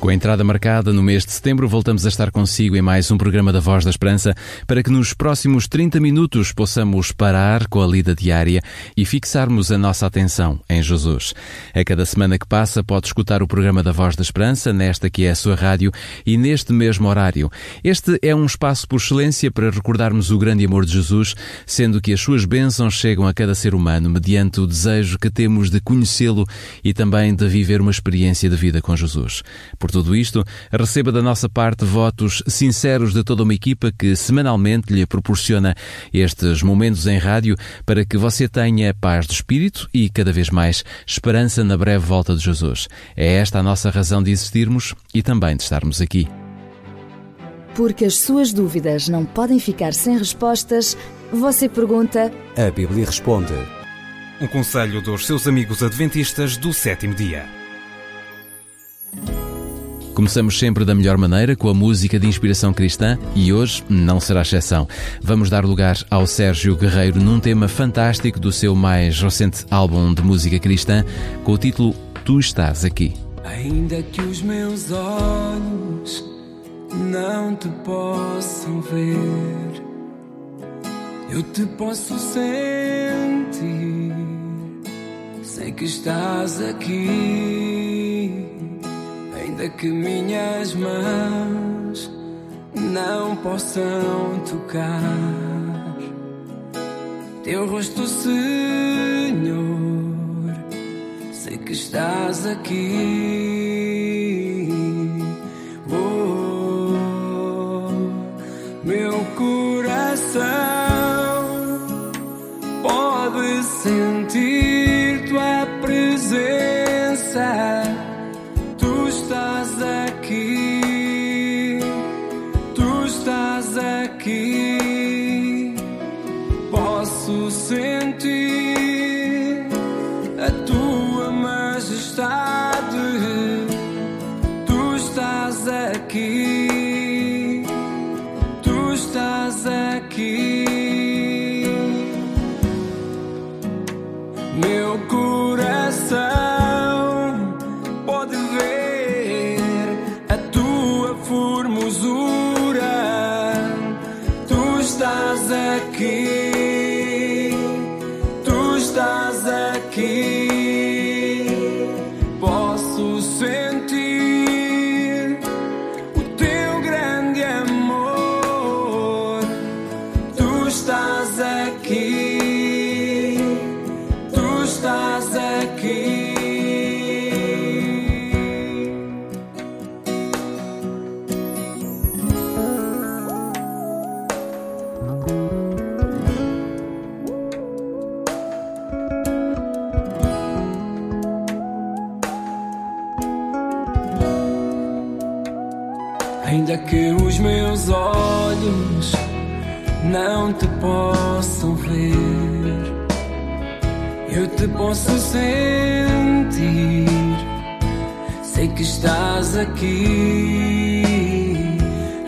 Com a entrada marcada no mês de setembro, voltamos a estar consigo em mais um programa da Voz da Esperança para que nos próximos 30 minutos possamos parar com a lida diária e fixarmos a nossa atenção em Jesus. A cada semana que passa, pode escutar o programa da Voz da Esperança, nesta que é a sua rádio e neste mesmo horário. Este é um espaço por excelência para recordarmos o grande amor de Jesus, sendo que as suas bênçãos chegam a cada ser humano mediante o desejo que temos de conhecê-lo e também de viver uma experiência de vida com Jesus. Por tudo isto, receba da nossa parte votos sinceros de toda uma equipa que semanalmente lhe proporciona estes momentos em rádio para que você tenha paz de espírito e, cada vez mais, esperança na breve volta de Jesus. É esta a nossa razão de existirmos e também de estarmos aqui. Porque as suas dúvidas não podem ficar sem respostas, você pergunta. A Bíblia responde. Um conselho dos seus amigos adventistas do sétimo dia. Começamos sempre da melhor maneira com a música de inspiração cristã e hoje não será exceção. Vamos dar lugar ao Sérgio Guerreiro num tema fantástico do seu mais recente álbum de música cristã com o título Tu Estás Aqui. Ainda que os meus olhos não te possam ver, eu te posso sentir. Sei que estás aqui ainda que minhas mãos não possam tocar teu rosto, Senhor. Sei que estás aqui. Oh, meu coração Ainda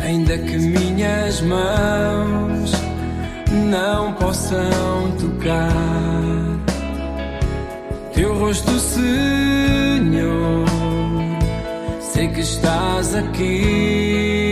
ainda que minhas mãos não possam tocar teu rosto, Senhor sei que estás aqui.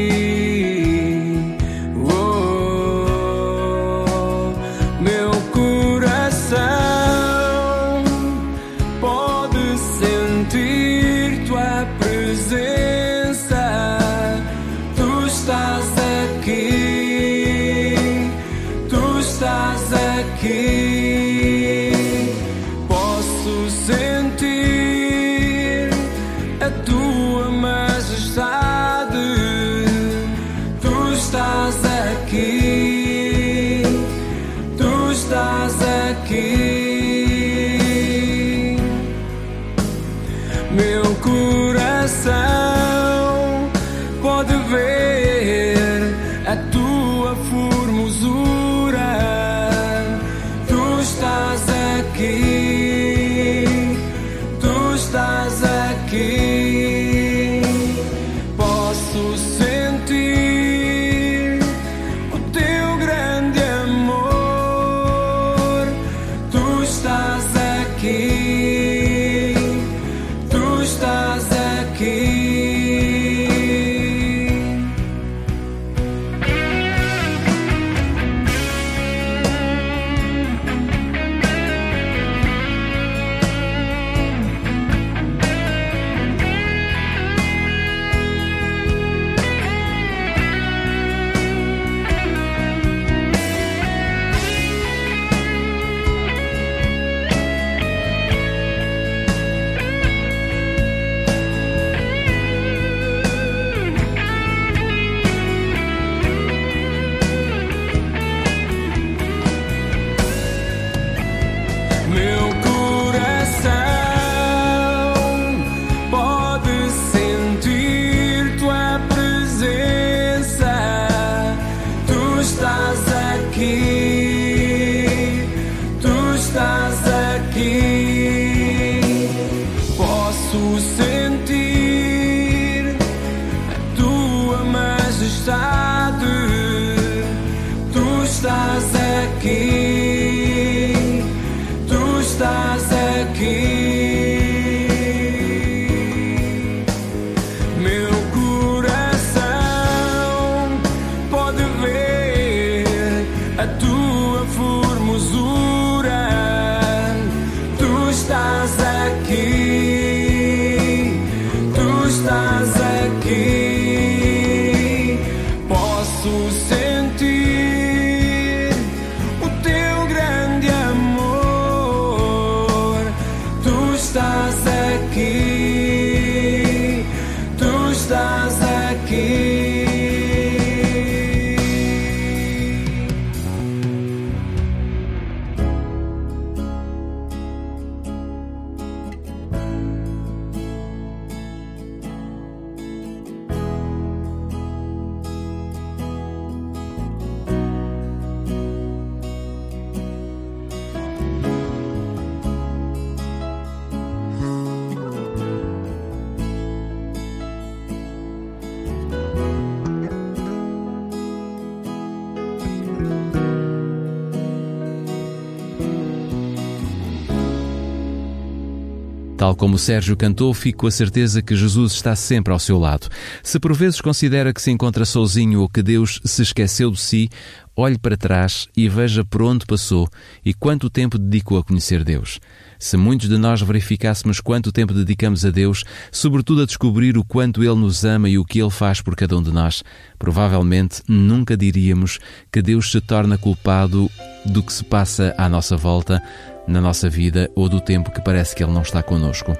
Tal como Sérgio cantou, fico com a certeza que Jesus está sempre ao seu lado. Se por vezes considera que se encontra sozinho ou que Deus se esqueceu de si, olhe para trás e veja por onde passou e quanto tempo dedicou a conhecer Deus. Se muitos de nós verificássemos quanto tempo dedicamos a Deus, sobretudo a descobrir o quanto Ele nos ama e o que Ele faz por cada um de nós, provavelmente nunca diríamos que Deus se torna culpado do que se passa à nossa volta, na nossa vida ou do tempo que parece que Ele não está conosco.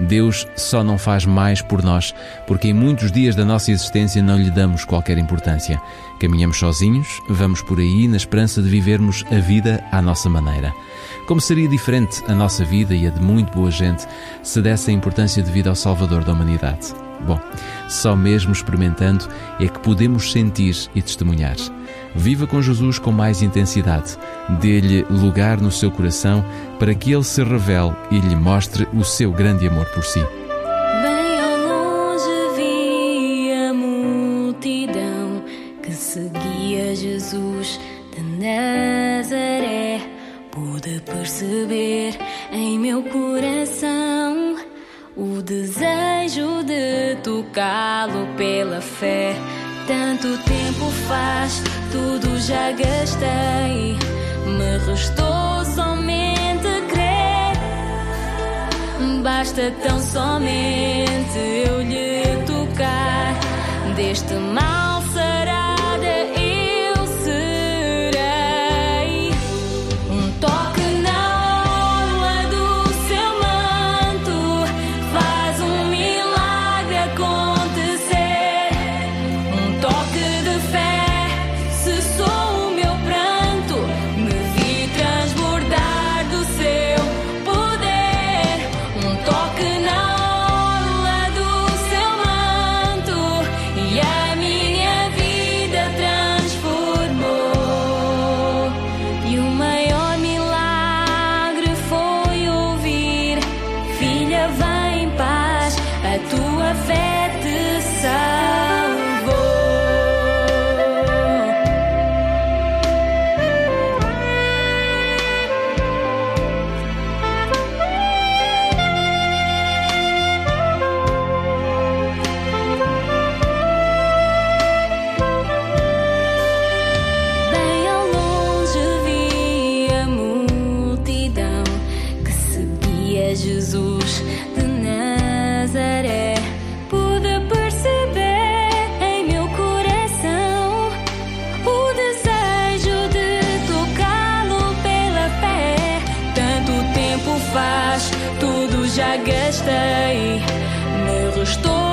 Deus só não faz mais por nós porque em muitos dias da nossa existência não lhe damos qualquer importância. Caminhamos sozinhos, vamos por aí na esperança de vivermos a vida à nossa maneira. Como seria diferente a nossa vida e a de muito boa gente se desse a importância devida ao Salvador da humanidade? Bom, só mesmo experimentando é que podemos sentir e testemunhar. Viva com Jesus com mais intensidade. Dê-lhe lugar no seu coração para que ele se revele e lhe mostre o seu grande amor por si. Bem ao longe vi a multidão que seguia Jesus de Nazaré. Pude perceber em meu coração o desejo de tocá-lo pela fé. Tanto tempo faz, tudo já gastei. Me restou somente crer. Basta tão somente eu lhe tocar. Deste mal já gastei. Me restou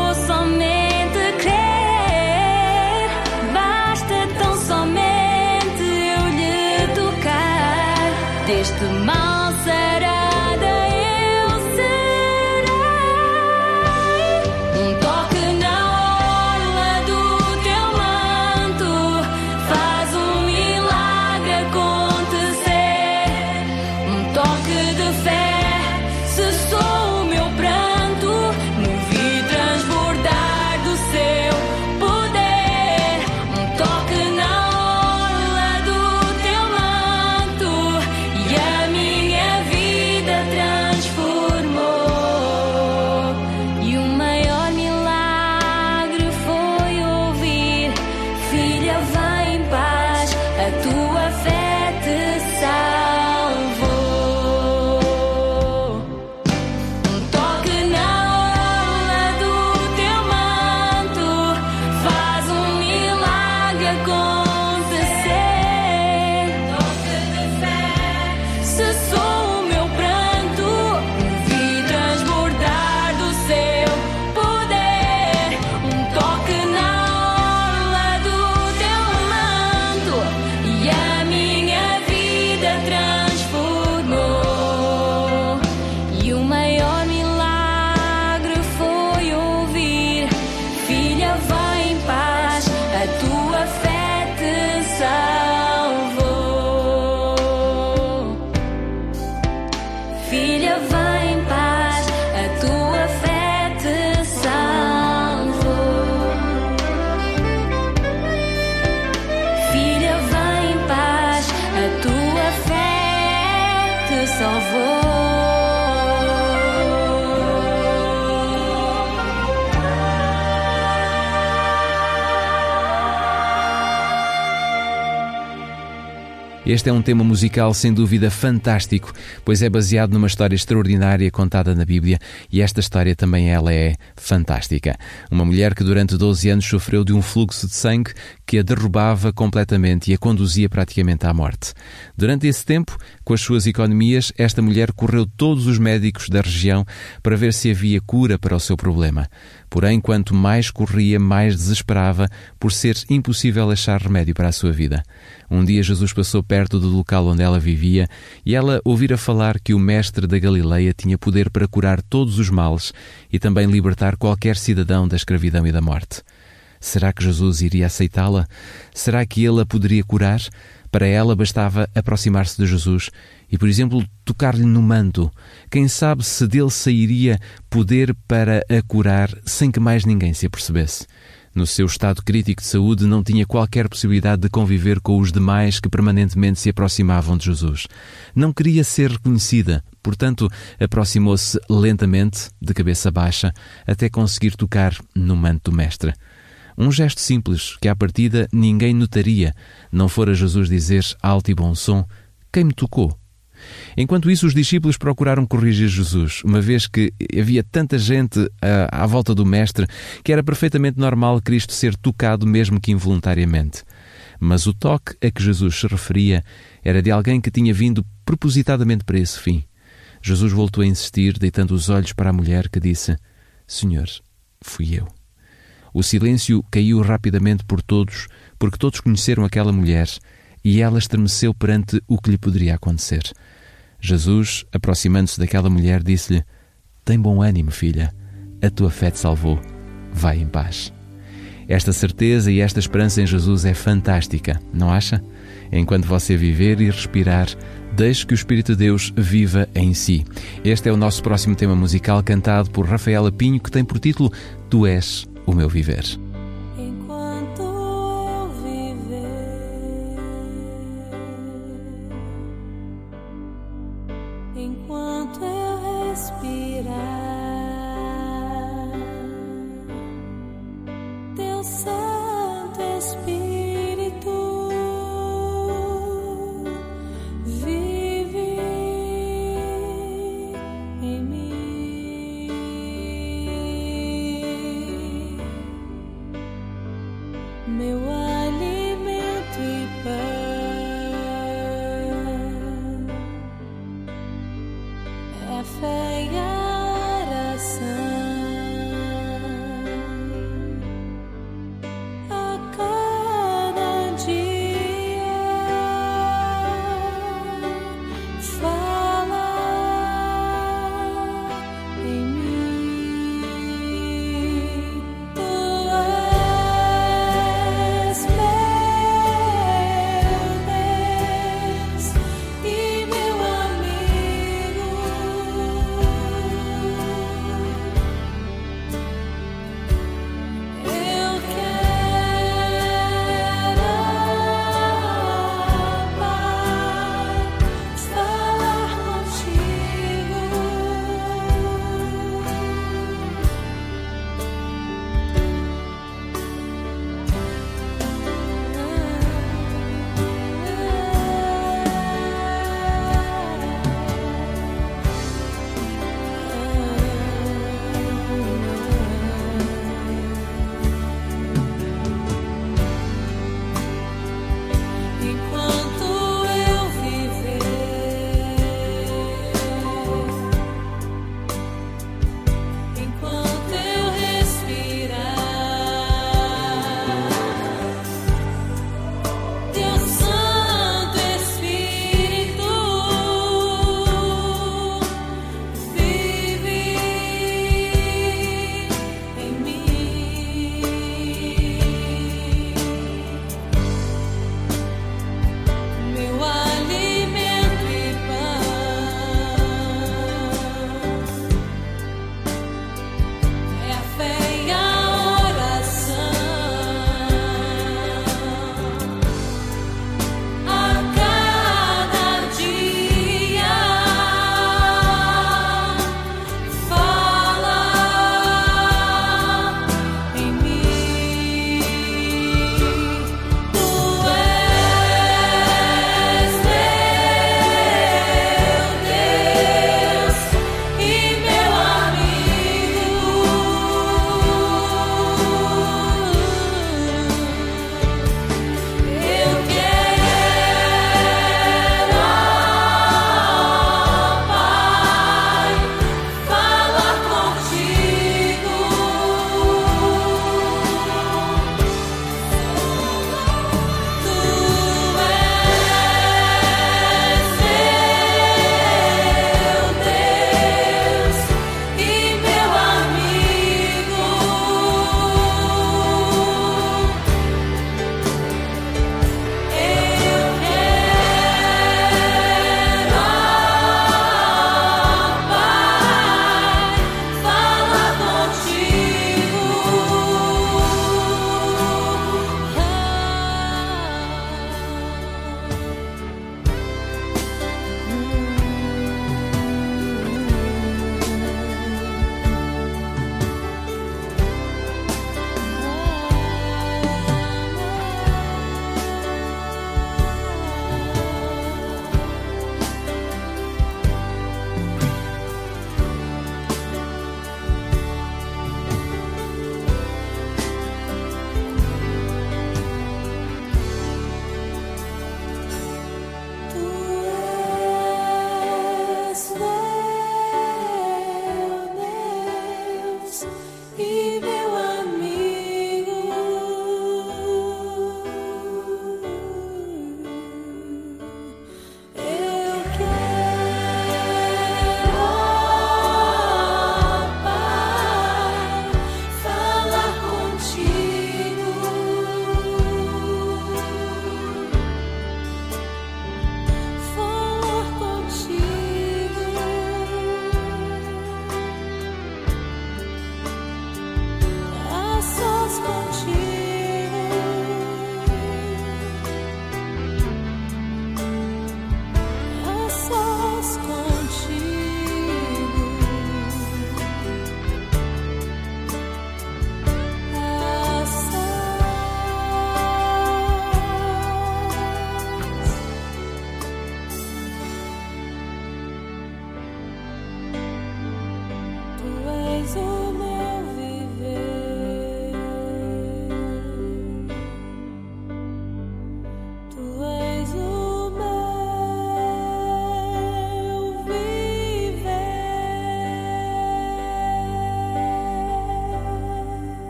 só vou Este é um tema musical sem dúvida fantástico, pois é baseado numa história extraordinária contada na Bíblia e esta história também ela é fantástica. Uma mulher que durante 12 anos sofreu de um fluxo de sangue que a derrubava completamente e a conduzia praticamente à morte. Durante esse tempo, com as suas economias, esta mulher correu todos os médicos da região para ver se havia cura para o seu problema. Porém, quanto mais corria, mais desesperava por ser impossível achar remédio para a sua vida. Um dia Jesus passou perto do local onde ela vivia e ela ouvira falar que o mestre da Galileia tinha poder para curar todos os males e também libertar qualquer cidadão da escravidão e da morte. Será que Jesus iria aceitá-la? Será que ele a poderia curar? Para ela bastava aproximar-se de Jesus e, por exemplo, tocar-lhe no manto. Quem sabe se dele sairia poder para a curar sem que mais ninguém se apercebesse. No seu estado crítico de saúde, não tinha qualquer possibilidade de conviver com os demais que permanentemente se aproximavam de Jesus. Não queria ser reconhecida, portanto, aproximou-se lentamente, de cabeça baixa, até conseguir tocar no manto do Mestre. Um gesto simples que, à partida, ninguém notaria, não fora Jesus dizer alto e bom som: Quem me tocou? Enquanto isso, os discípulos procuraram corrigir Jesus, uma vez que havia tanta gente à, ah, à volta do Mestre que era perfeitamente normal Cristo ser tocado, mesmo que involuntariamente. Mas o toque a que Jesus se referia era de alguém que tinha vindo propositadamente para esse fim. Jesus voltou a insistir, deitando os olhos para a mulher que disse: Senhor, fui eu. O silêncio caiu rapidamente por todos, porque todos conheceram aquela mulher e ela estremeceu perante o que lhe poderia acontecer. Jesus, aproximando-se daquela mulher, disse-lhe: Tem bom ânimo, filha, a tua fé te salvou. Vai em paz. Esta certeza e esta esperança em Jesus é fantástica, não acha? Enquanto você viver e respirar, deixe que o Espírito de Deus viva em si. Este é o nosso próximo tema musical cantado por Rafaela Pinho, que tem por título Tu és o meu viver. Fé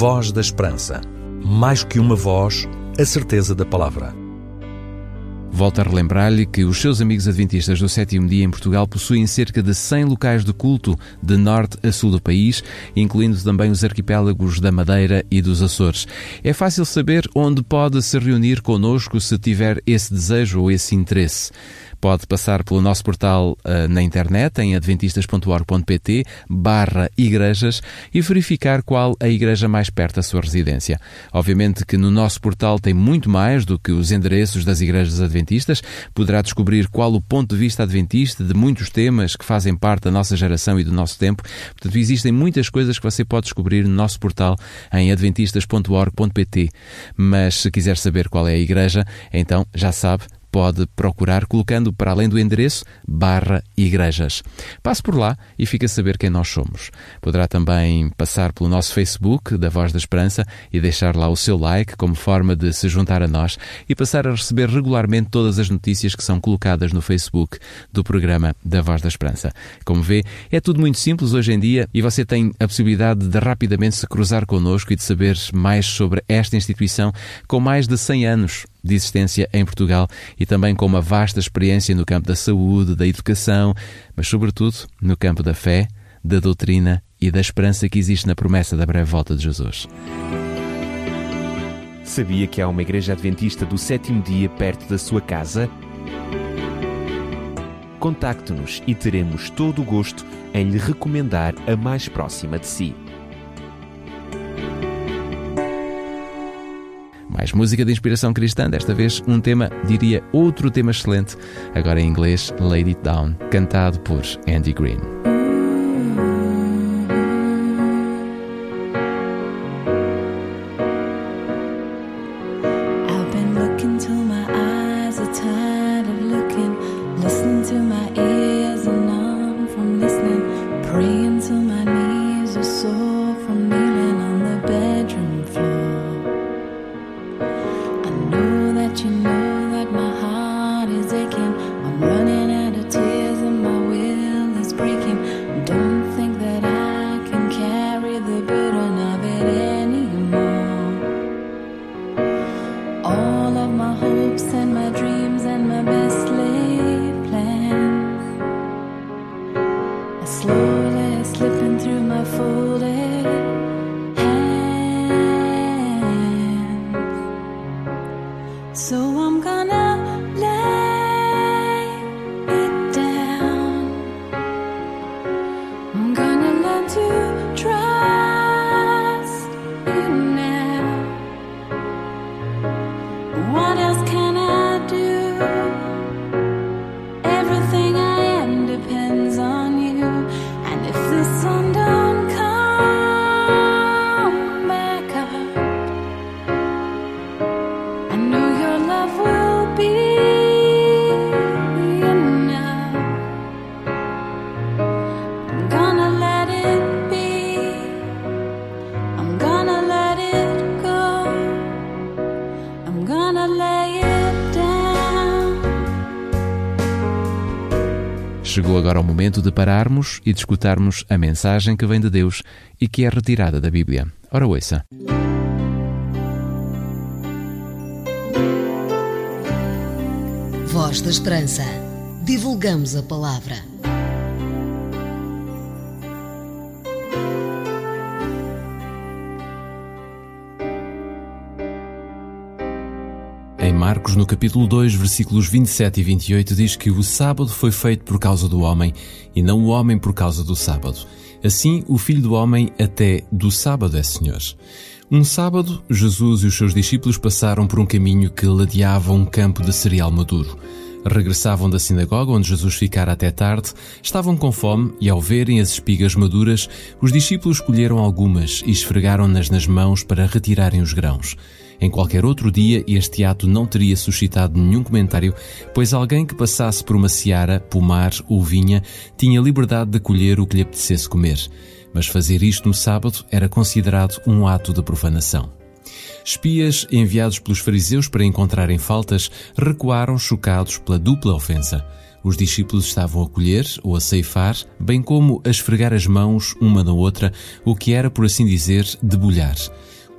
Voz da Esperança. Mais que uma voz, a certeza da palavra. Volto a relembrar-lhe que os seus amigos adventistas do sétimo dia em Portugal possuem cerca de 100 locais de culto de norte a sul do país, incluindo também os arquipélagos da Madeira e dos Açores. É fácil saber onde pode se reunir conosco se tiver esse desejo ou esse interesse pode passar pelo nosso portal uh, na internet em adventistas.org.pt barra igrejas e verificar qual a igreja mais perto da sua residência. Obviamente que no nosso portal tem muito mais do que os endereços das igrejas adventistas. Poderá descobrir qual o ponto de vista adventista de muitos temas que fazem parte da nossa geração e do nosso tempo. Portanto, existem muitas coisas que você pode descobrir no nosso portal em adventistas.org.pt. Mas se quiser saber qual é a igreja, então já sabe, pode procurar colocando para além do endereço barra igrejas. Passe por lá e fique a saber quem nós somos. Poderá também passar pelo nosso Facebook da Voz da Esperança e deixar lá o seu like como forma de se juntar a nós e passar a receber regularmente todas as notícias que são colocadas no Facebook do programa da Voz da Esperança. Como vê, é tudo muito simples hoje em dia e você tem a possibilidade de rapidamente se cruzar connosco e de saber mais sobre esta instituição com mais de 100 anos de existência em Portugal e também com uma vasta experiência no campo da saúde, da educação, mas sobretudo no campo da fé, da doutrina e da esperança que existe na promessa da breve volta de Jesus. Sabia que há uma igreja adventista do sétimo dia perto da sua casa? Contacte-nos e teremos todo o gosto em lhe recomendar a mais próxima de si. Mais música de inspiração cristã, desta vez um tema, diria outro tema excelente, agora em inglês, It Down, cantado por Andy Green. Chegou agora o momento de pararmos e de escutarmos a mensagem que vem de Deus e que é retirada da Bíblia. Ora, ouça. Voz da Esperança. Divulgamos a palavra. Marcos, no capítulo 2, versículos 27 e 28, diz que o sábado foi feito por causa do homem e não o homem por causa do sábado. Assim, o Filho do Homem até do sábado é Senhor. Um sábado, Jesus e os seus discípulos passaram por um caminho que ladeava um campo de cereal maduro. Regressavam da sinagoga onde Jesus ficara até tarde, estavam com fome e, ao verem as espigas maduras, os discípulos colheram algumas e esfregaram-nas nas mãos para retirarem os grãos. Em qualquer outro dia, este ato não teria suscitado nenhum comentário, pois alguém que passasse por uma seara, pomar ou vinha tinha liberdade de colher o que lhe apetecesse comer. Mas fazer isto no sábado era considerado um ato de profanação. Espias enviados pelos fariseus para encontrarem faltas recuaram chocados pela dupla ofensa. Os discípulos estavam a colher ou a ceifar, bem como a esfregar as mãos uma na outra, o que era, por assim dizer, debulhar.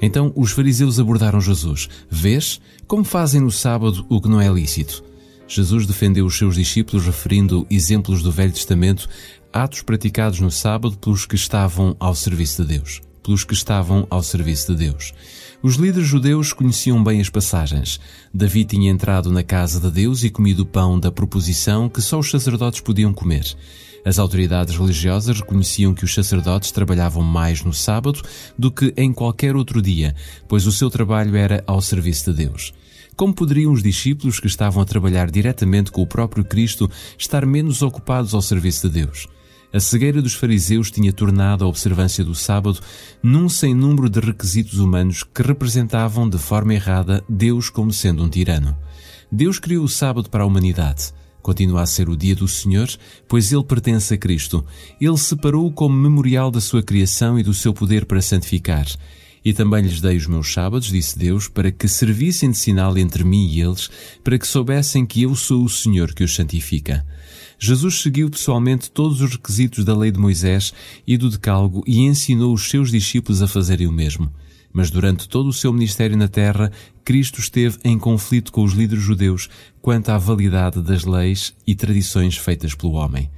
Então os fariseus abordaram Jesus: Vês como fazem no sábado o que não é lícito? Jesus defendeu os seus discípulos referindo exemplos do Velho Testamento, atos praticados no sábado pelos que estavam ao serviço de Deus. Pelos que estavam ao serviço de Deus. Os líderes judeus conheciam bem as passagens. Davi tinha entrado na casa de Deus e comido o pão da proposição que só os sacerdotes podiam comer. As autoridades religiosas reconheciam que os sacerdotes trabalhavam mais no sábado do que em qualquer outro dia, pois o seu trabalho era ao serviço de Deus. Como poderiam os discípulos que estavam a trabalhar diretamente com o próprio Cristo estar menos ocupados ao serviço de Deus? A cegueira dos fariseus tinha tornado a observância do sábado num sem número de requisitos humanos que representavam de forma errada Deus como sendo um tirano. Deus criou o sábado para a humanidade. Continua a ser o dia do Senhor, pois ele pertence a Cristo. Ele separou-o como memorial da sua criação e do seu poder para santificar. E também lhes dei os meus sábados, disse Deus, para que servissem de sinal entre mim e eles, para que soubessem que eu sou o Senhor que os santifica. Jesus seguiu pessoalmente todos os requisitos da lei de Moisés e do Decálogo e ensinou os seus discípulos a fazerem o mesmo. Mas durante todo o seu ministério na terra, Cristo esteve em conflito com os líderes judeus quanto à validade das leis e tradições feitas pelo homem.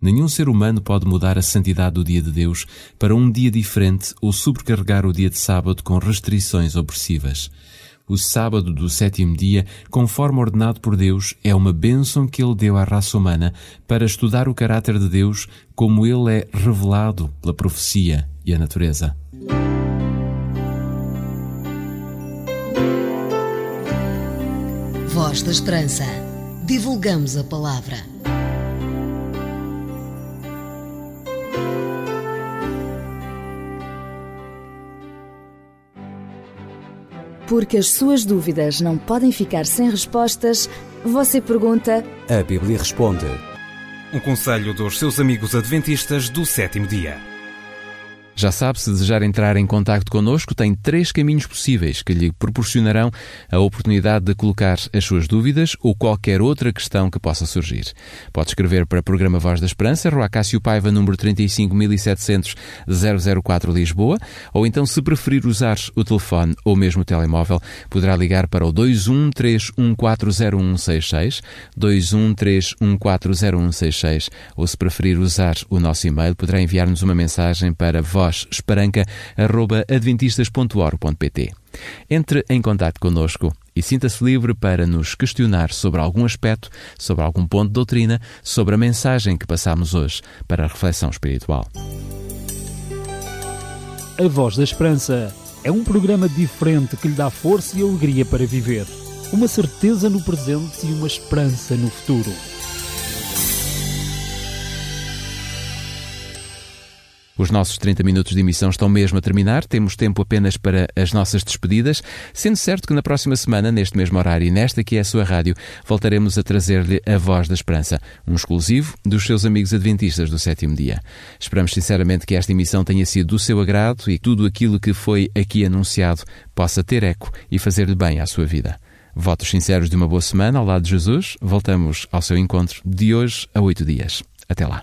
Nenhum ser humano pode mudar a santidade do dia de Deus para um dia diferente ou sobrecarregar o dia de sábado com restrições opressivas. O sábado do sétimo dia, conforme ordenado por Deus, é uma bênção que Ele deu à raça humana para estudar o caráter de Deus como ele é revelado pela profecia e a natureza. Voz da Esperança. Divulgamos a palavra. Porque as suas dúvidas não podem ficar sem respostas, você pergunta. A Bíblia responde. Um conselho dos seus amigos adventistas do sétimo dia. Já sabe, se desejar entrar em contato connosco, tem três caminhos possíveis que lhe proporcionarão a oportunidade de colocar as suas dúvidas ou qualquer outra questão que possa surgir. Pode escrever para o programa Voz da Esperança, Rua Cássio Paiva, número 35700 004 Lisboa, ou então, se preferir usar o telefone ou mesmo o telemóvel, poderá ligar para o 213140166, 213140166, ou se preferir usar o nosso e-mail, poderá enviar-nos uma mensagem para voz esperanca.adventistas.org.pt. Entre em contato connosco e sinta-se livre para nos questionar sobre algum aspecto, sobre algum ponto de doutrina, sobre a mensagem que passamos hoje para a reflexão espiritual. A Voz da Esperança é um programa diferente que lhe dá força e alegria para viver. Uma certeza no presente e uma esperança no futuro. Os nossos 30 minutos de emissão estão mesmo a terminar, temos tempo apenas para as nossas despedidas, sendo certo que na próxima semana, neste mesmo horário e nesta que é a sua rádio, voltaremos a trazer-lhe a voz da esperança, um exclusivo dos seus amigos adventistas do sétimo dia. Esperamos sinceramente que esta emissão tenha sido do seu agrado e tudo aquilo que foi aqui anunciado possa ter eco e fazer-lhe bem à sua vida. Votos sinceros de uma boa semana ao lado de Jesus. Voltamos ao seu encontro de hoje a oito dias. Até lá.